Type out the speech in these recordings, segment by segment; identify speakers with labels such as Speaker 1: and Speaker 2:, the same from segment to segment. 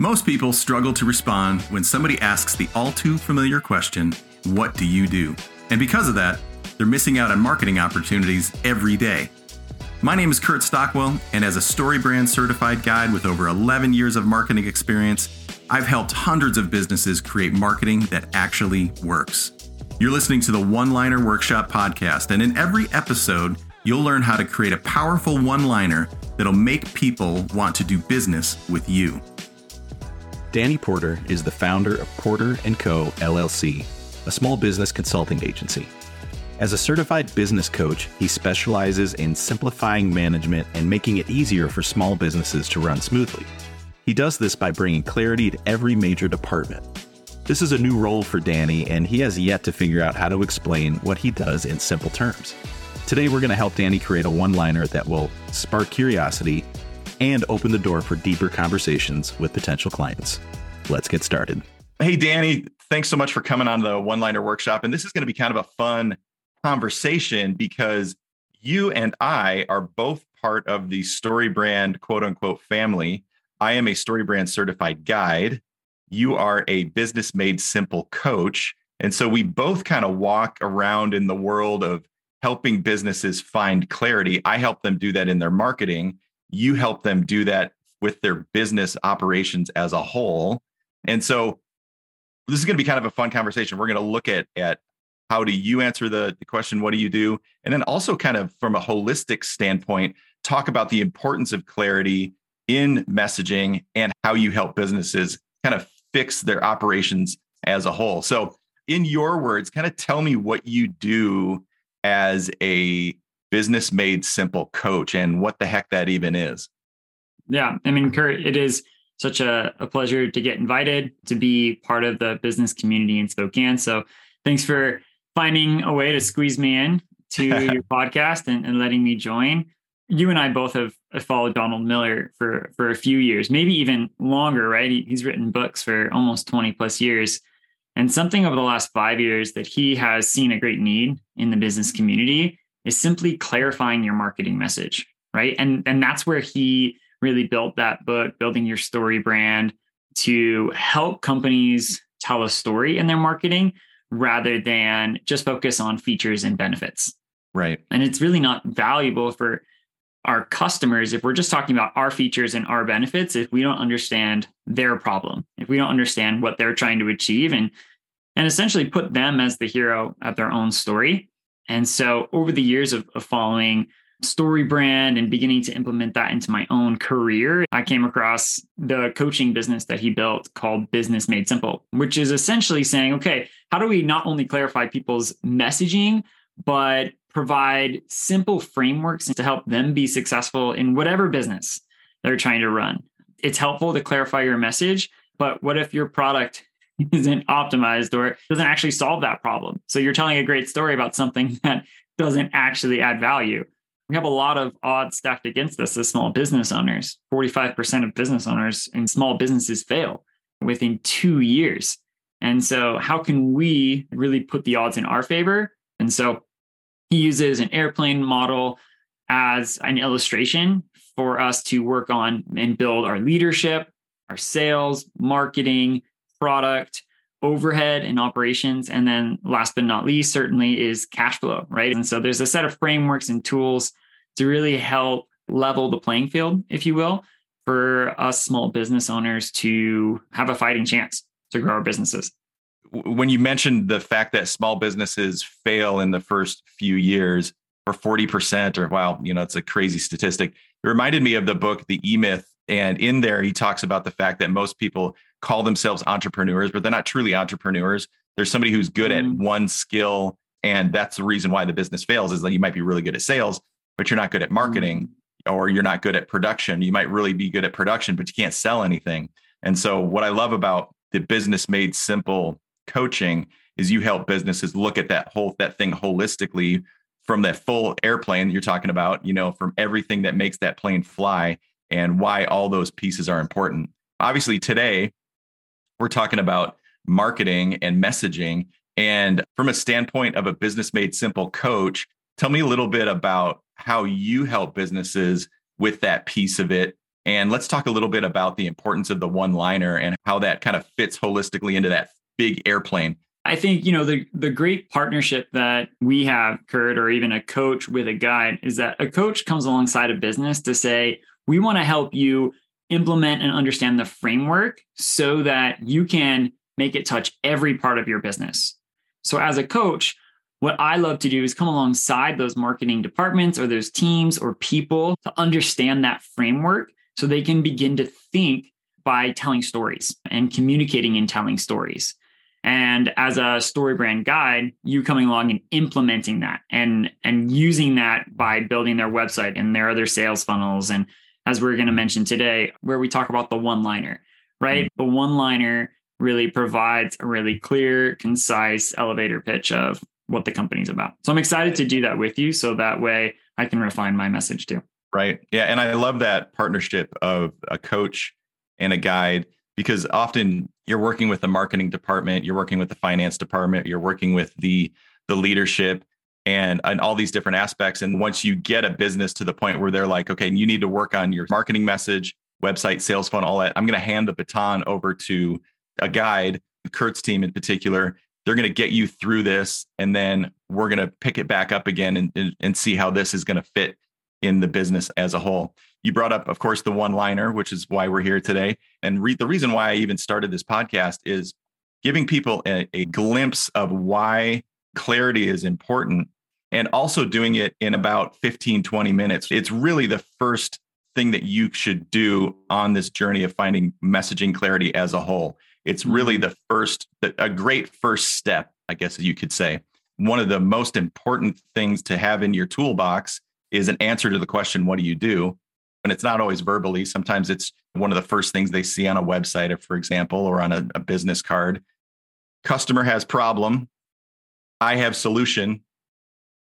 Speaker 1: Most people struggle to respond when somebody asks the all too familiar question, What do you do? And because of that, they're missing out on marketing opportunities every day. My name is Kurt Stockwell, and as a StoryBrand certified guide with over 11 years of marketing experience, I've helped hundreds of businesses create marketing that actually works. You're listening to the One Liner Workshop podcast, and in every episode, you'll learn how to create a powerful one liner that'll make people want to do business with you.
Speaker 2: Danny Porter is the founder of Porter & Co. LLC, a small business consulting agency. As a certified business coach, he specializes in simplifying management and making it easier for small businesses to run smoothly. He does this by bringing clarity to every major department. This is a new role for Danny, and he has yet to figure out how to explain what he does in simple terms. Today, we're going to help Danny create a one liner that will spark curiosity and open the door for deeper conversations with potential clients. Let's get started.
Speaker 1: Hey, Danny, thanks so much for coming on the one liner workshop. And this is going to be kind of a fun conversation because you and I are both part of the StoryBrand quote unquote family. I am a StoryBrand certified guide. You are a business made simple coach. And so we both kind of walk around in the world of helping businesses find clarity. I help them do that in their marketing you help them do that with their business operations as a whole. And so this is going to be kind of a fun conversation. We're going to look at at how do you answer the, the question, what do you do? And then also kind of from a holistic standpoint, talk about the importance of clarity in messaging and how you help businesses kind of fix their operations as a whole. So in your words, kind of tell me what you do as a business made simple coach and what the heck that even is.
Speaker 3: Yeah. I mean, Kurt, it is such a, a pleasure to get invited to be part of the business community in Spokane. So thanks for finding a way to squeeze me in to your podcast and, and letting me join. You and I both have followed Donald Miller for for a few years, maybe even longer, right? He, he's written books for almost 20 plus years. And something over the last five years that he has seen a great need in the business community is simply clarifying your marketing message, right? And and that's where he really built that book, building your story brand to help companies tell a story in their marketing rather than just focus on features and benefits.
Speaker 1: Right.
Speaker 3: And it's really not valuable for our customers if we're just talking about our features and our benefits if we don't understand their problem, if we don't understand what they're trying to achieve and and essentially put them as the hero of their own story and so over the years of, of following StoryBrand and beginning to implement that into my own career, I came across the coaching business that he built called Business Made Simple, which is essentially saying, okay, how do we not only clarify people's messaging, but provide simple frameworks to help them be successful in whatever business they're trying to run? It's helpful to clarify your message, but what if your product isn't optimized or doesn't actually solve that problem. So you're telling a great story about something that doesn't actually add value. We have a lot of odds stacked against us as small business owners. 45% of business owners and small businesses fail within two years. And so, how can we really put the odds in our favor? And so, he uses an airplane model as an illustration for us to work on and build our leadership, our sales, marketing, product, overhead and operations. And then last but not least, certainly is cash flow, right? And so there's a set of frameworks and tools to really help level the playing field, if you will, for us small business owners to have a fighting chance to grow our businesses.
Speaker 1: When you mentioned the fact that small businesses fail in the first few years, or 40%, or wow, you know, it's a crazy statistic. It reminded me of the book, The E Myth. And in there, he talks about the fact that most people call themselves entrepreneurs, but they're not truly entrepreneurs. There's somebody who's good mm-hmm. at one skill. And that's the reason why the business fails is that you might be really good at sales, but you're not good at marketing mm-hmm. or you're not good at production. You might really be good at production, but you can't sell anything. And so, what I love about the business made simple coaching is you help businesses look at that whole that thing holistically from that full airplane you're talking about, you know, from everything that makes that plane fly and why all those pieces are important. Obviously, today we're talking about marketing and messaging. And from a standpoint of a business made simple coach, tell me a little bit about how you help businesses with that piece of it And let's talk a little bit about the importance of the one liner and how that kind of fits holistically into that big airplane.
Speaker 3: I think, you know, the the great partnership that we have, Kurt, or even a coach with a guide, is that a coach comes alongside a business to say, we want to help you implement and understand the framework so that you can make it touch every part of your business. So as a coach, what I love to do is come alongside those marketing departments or those teams or people to understand that framework so they can begin to think by telling stories and communicating and telling stories. And as a story brand guide, you coming along and implementing that and and using that by building their website and their other sales funnels. And as we're going to mention today, where we talk about the one liner, right? Mm-hmm. The one liner really provides a really clear, concise elevator pitch of what the company's about. So I'm excited to do that with you. So that way I can refine my message too.
Speaker 1: Right. Yeah. And I love that partnership of a coach and a guide because often you're working with the marketing department, you're working with the finance department, you're working with the the leadership and and all these different aspects and once you get a business to the point where they're like okay you need to work on your marketing message website sales funnel all that i'm going to hand the baton over to a guide kurt's team in particular they're going to get you through this and then we're going to pick it back up again and, and, and see how this is going to fit in the business as a whole. You brought up, of course, the one liner, which is why we're here today. And re- the reason why I even started this podcast is giving people a, a glimpse of why clarity is important and also doing it in about 15, 20 minutes. It's really the first thing that you should do on this journey of finding messaging clarity as a whole. It's really mm-hmm. the first, a great first step, I guess you could say. One of the most important things to have in your toolbox is an answer to the question, what do you do? And it's not always verbally. Sometimes it's one of the first things they see on a website, for example, or on a, a business card. Customer has problem. I have solution.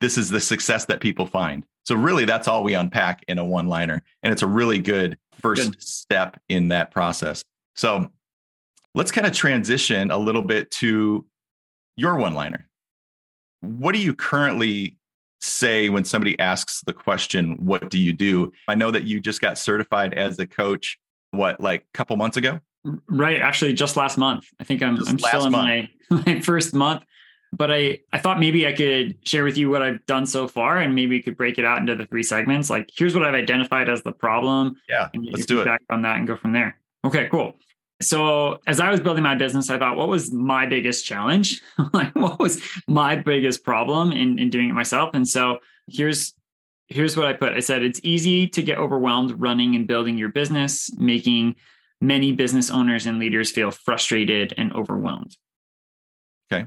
Speaker 1: This is the success that people find. So really that's all we unpack in a one liner. And it's a really good first good. step in that process. So let's kind of transition a little bit to your one liner. What do you currently say when somebody asks the question, What do you do? I know that you just got certified as a coach, what, like a couple months ago?
Speaker 3: Right. Actually, just last month. I think I'm, I'm still in my, my first month. But I, I thought maybe I could share with you what I've done so far and maybe we could break it out into the three segments. Like, here's what I've identified as the problem.
Speaker 1: Yeah. let's do it.
Speaker 3: Back on that and go from there. Okay, cool. So as I was building my business, I thought, what was my biggest challenge? like what was my biggest problem in, in doing it myself? And so here's here's what I put. I said it's easy to get overwhelmed running and building your business, making many business owners and leaders feel frustrated and overwhelmed.
Speaker 1: Okay.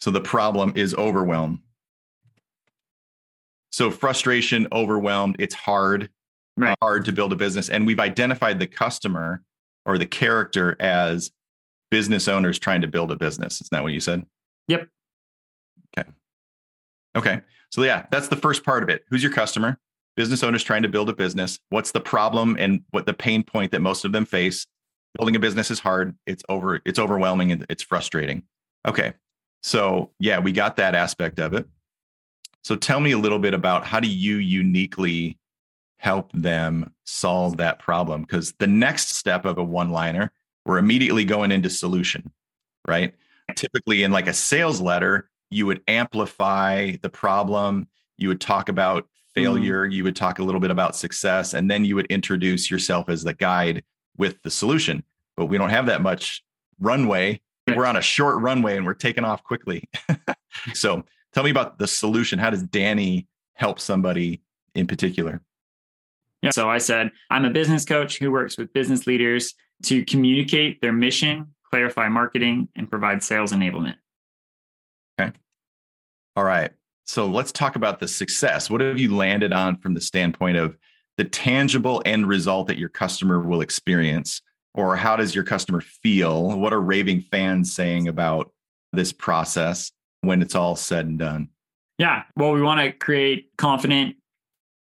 Speaker 1: So the problem is overwhelm. So frustration, overwhelmed, it's hard, uh, right. hard to build a business. And we've identified the customer or the character as business owners trying to build a business. Isn't that what you said?
Speaker 3: Yep.
Speaker 1: Okay. Okay. So yeah, that's the first part of it. Who's your customer? Business owners trying to build a business. What's the problem and what the pain point that most of them face? Building a business is hard. It's over, it's overwhelming and it's frustrating. Okay. So yeah, we got that aspect of it. So tell me a little bit about how do you uniquely help them solve that problem because the next step of a one liner we're immediately going into solution right typically in like a sales letter you would amplify the problem you would talk about mm-hmm. failure mm-hmm. you would talk a little bit about success and then you would introduce yourself as the guide with the solution but we don't have that much runway we're on a short runway and we're taking off quickly so tell me about the solution how does danny help somebody in particular
Speaker 3: yeah. So I said, I'm a business coach who works with business leaders to communicate their mission, clarify marketing, and provide sales enablement.
Speaker 1: Okay. All right. So let's talk about the success. What have you landed on from the standpoint of the tangible end result that your customer will experience? Or how does your customer feel? What are raving fans saying about this process when it's all said and done?
Speaker 3: Yeah. Well, we want to create confident,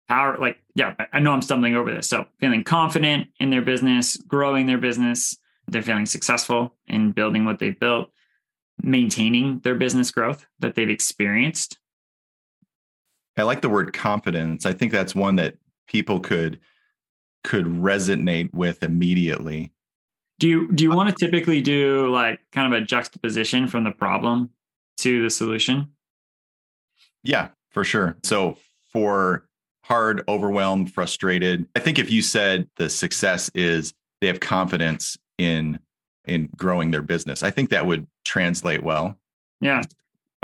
Speaker 3: power, like yeah, I know I'm stumbling over this. So feeling confident in their business, growing their business, they're feeling successful in building what they've built, maintaining their business growth that they've experienced.
Speaker 1: I like the word confidence. I think that's one that people could could resonate with immediately.
Speaker 3: Do you do you want to typically do like kind of a juxtaposition from the problem to the solution?
Speaker 1: Yeah, for sure. So for hard, overwhelmed, frustrated, I think if you said the success is they have confidence in in growing their business, I think that would translate well.
Speaker 3: Yeah.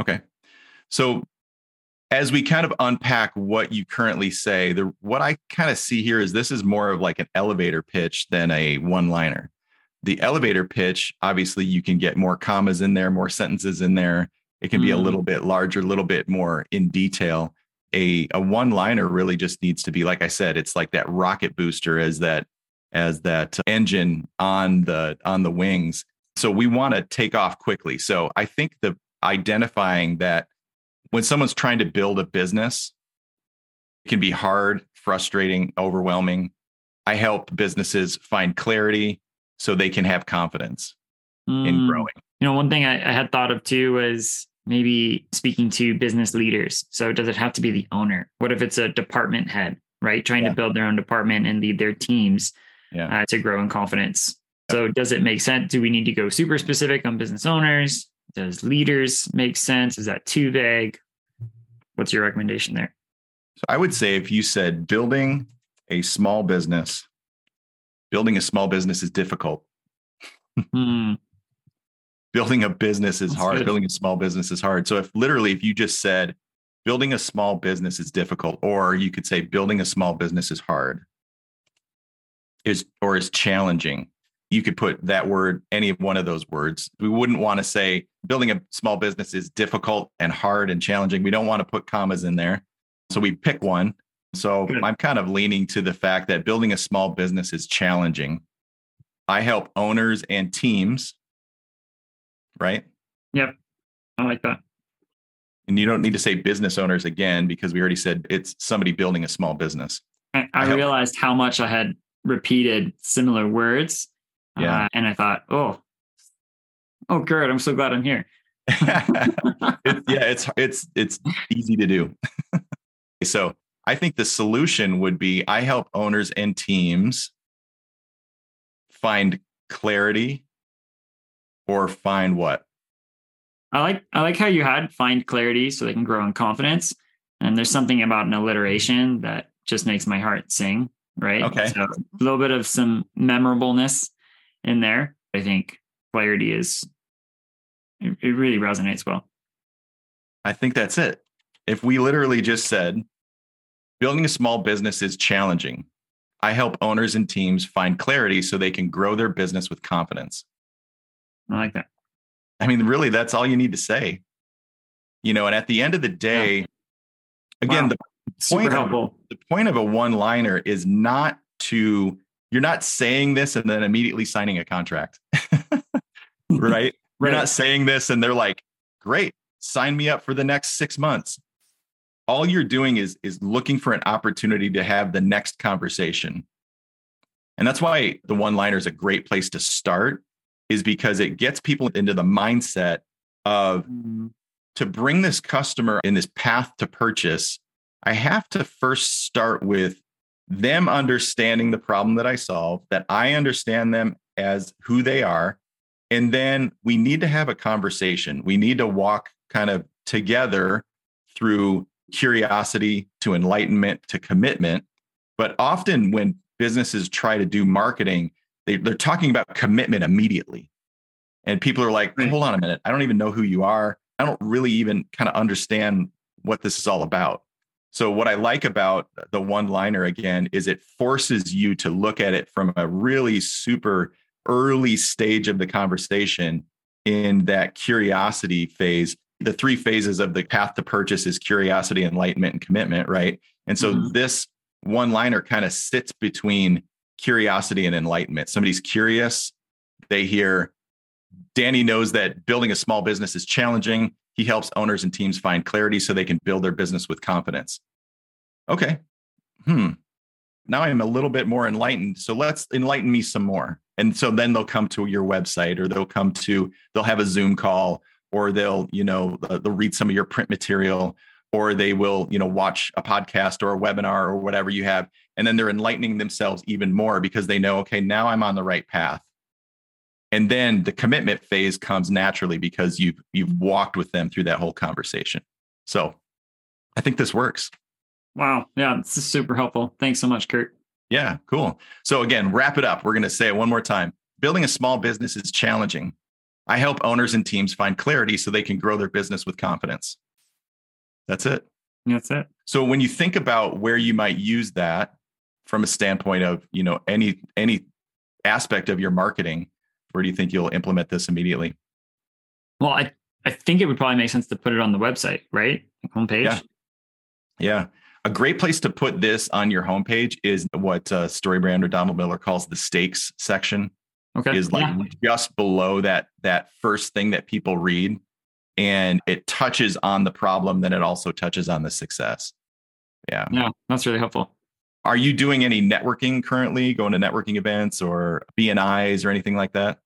Speaker 1: Okay. So as we kind of unpack what you currently say, the what I kind of see here is this is more of like an elevator pitch than a one-liner. The elevator pitch, obviously, you can get more commas in there, more sentences in there. It can be a little mm. bit larger, a little bit more in detail. A a one-liner really just needs to be, like I said, it's like that rocket booster as that as that engine on the on the wings. So we want to take off quickly. So I think the identifying that when someone's trying to build a business, it can be hard, frustrating, overwhelming. I help businesses find clarity so they can have confidence mm. in growing.
Speaker 3: You know, one thing I, I had thought of too was maybe speaking to business leaders. So does it have to be the owner? What if it's a department head, right? Trying yeah. to build their own department and lead their teams yeah. uh, to grow in confidence. So does it make sense? Do we need to go super specific on business owners? Does leaders make sense? Is that too vague? What's your recommendation there?
Speaker 1: So I would say if you said building a small business, building a small business is difficult. Hmm. building a business is That's hard. Good. Building a small business is hard. So if literally if you just said building a small business is difficult, or you could say building a small business is hard, is or is challenging you could put that word, any one of those words. We wouldn't want to say building a small business is difficult and hard and challenging. We don't want to put commas in there. So we pick one. So Good. I'm kind of leaning to the fact that building a small business is challenging. I help owners and teams, right?
Speaker 3: Yep. I like that.
Speaker 1: And you don't need to say business owners again because we already said it's somebody building a small business.
Speaker 3: I, I, I realized how much I had repeated similar words
Speaker 1: yeah.
Speaker 3: Uh, and I thought, oh, oh, good. I'm so glad I'm here.
Speaker 1: it, yeah, it's it's it's easy to do. so I think the solution would be I help owners and teams find clarity or find what?
Speaker 3: I like I like how you had find clarity so they can grow in confidence. And there's something about an alliteration that just makes my heart sing, right?
Speaker 1: Okay.
Speaker 3: So a little bit of some memorableness in there. I think clarity is it, it really resonates well.
Speaker 1: I think that's it. If we literally just said building a small business is challenging, I help owners and teams find clarity so they can grow their business with confidence.
Speaker 3: I like that.
Speaker 1: I mean, really, that's all you need to say. You know, and at the end of the day, yeah. again, wow. the point of, the point of a one-liner is not to you're not saying this and then immediately signing a contract. right? We're not saying this and they're like, great, sign me up for the next six months. All you're doing is is looking for an opportunity to have the next conversation. And that's why the one liner is a great place to start, is because it gets people into the mindset of mm-hmm. to bring this customer in this path to purchase. I have to first start with them understanding the problem that I solve, that I understand them as who they are. And then we need to have a conversation. We need to walk kind of together through curiosity to enlightenment to commitment. But often when businesses try to do marketing, they, they're talking about commitment immediately. And people are like, hold on a minute. I don't even know who you are. I don't really even kind of understand what this is all about. So, what I like about the one liner again is it forces you to look at it from a really super early stage of the conversation in that curiosity phase. The three phases of the path to purchase is curiosity, enlightenment, and commitment, right? And so, mm-hmm. this one liner kind of sits between curiosity and enlightenment. Somebody's curious, they hear, Danny knows that building a small business is challenging. He helps owners and teams find clarity so they can build their business with confidence. Okay. Hmm. Now I'm a little bit more enlightened. So let's enlighten me some more. And so then they'll come to your website or they'll come to, they'll have a Zoom call or they'll, you know, they'll read some of your print material or they will, you know, watch a podcast or a webinar or whatever you have. And then they're enlightening themselves even more because they know, okay, now I'm on the right path. And then the commitment phase comes naturally because you've you've mm-hmm. walked with them through that whole conversation. So I think this works.
Speaker 3: Wow. Yeah, this is super helpful. Thanks so much, Kurt.
Speaker 1: Yeah, cool. So again, wrap it up. We're going to say it one more time. Building a small business is challenging. I help owners and teams find clarity so they can grow their business with confidence. That's it.
Speaker 3: That's it.
Speaker 1: So when you think about where you might use that from a standpoint of, you know, any any aspect of your marketing, where do you think you'll implement this immediately?
Speaker 3: Well, I I think it would probably make sense to put it on the website, right? Homepage.
Speaker 1: Yeah. Yeah. A great place to put this on your homepage is what uh, StoryBrand or Donald Miller calls the stakes section.
Speaker 3: Okay.
Speaker 1: Is like yeah. just below that that first thing that people read, and it touches on the problem, then it also touches on the success. Yeah.
Speaker 3: Yeah, that's really helpful.
Speaker 1: Are you doing any networking currently? Going to networking events or BNIs or anything like that?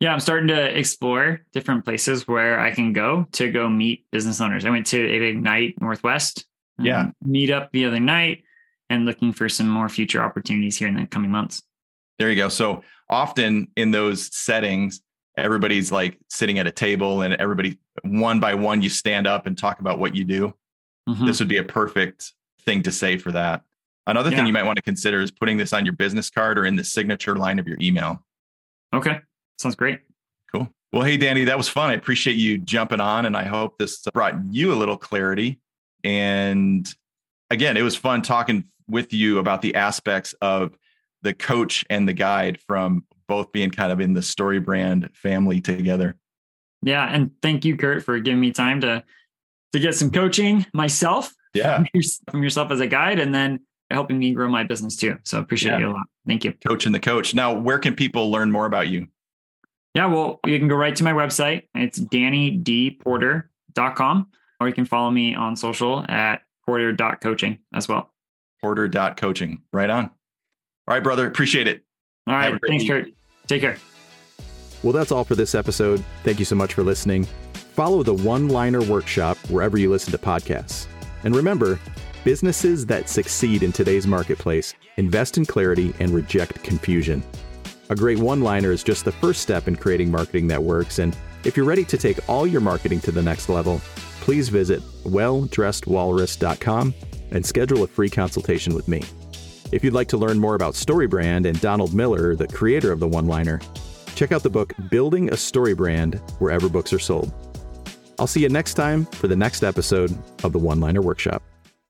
Speaker 3: Yeah, I'm starting to explore different places where I can go to go meet business owners. I went to a Ignite Northwest
Speaker 1: yeah
Speaker 3: um, meet up the other night and looking for some more future opportunities here in the coming months
Speaker 1: there you go so often in those settings everybody's like sitting at a table and everybody one by one you stand up and talk about what you do mm-hmm. this would be a perfect thing to say for that another yeah. thing you might want to consider is putting this on your business card or in the signature line of your email
Speaker 3: okay sounds great
Speaker 1: cool well hey danny that was fun i appreciate you jumping on and i hope this brought you a little clarity and again, it was fun talking with you about the aspects of the coach and the guide from both being kind of in the story brand family together.
Speaker 3: Yeah. And thank you, Kurt, for giving me time to to get some coaching myself.
Speaker 1: Yeah.
Speaker 3: From yourself as a guide and then helping me grow my business too. So appreciate yeah. you a lot. Thank you.
Speaker 1: Coach Coaching the coach. Now, where can people learn more about you?
Speaker 3: Yeah, well, you can go right to my website. It's dannydporter.com or you can follow me on social at porter.coaching as well.
Speaker 1: Porter.coaching. Right on. All right, brother. Appreciate it.
Speaker 3: All right. Thanks, Kurt. Take care.
Speaker 2: Well, that's all for this episode. Thank you so much for listening. Follow the One Liner Workshop wherever you listen to podcasts. And remember, businesses that succeed in today's marketplace invest in clarity and reject confusion. A great one liner is just the first step in creating marketing that works. And if you're ready to take all your marketing to the next level, please visit welldressedwalrus.com and schedule a free consultation with me. If you'd like to learn more about StoryBrand and Donald Miller, the creator of the one liner, check out the book Building a Story Brand wherever books are sold. I'll see you next time for the next episode of the One Liner Workshop.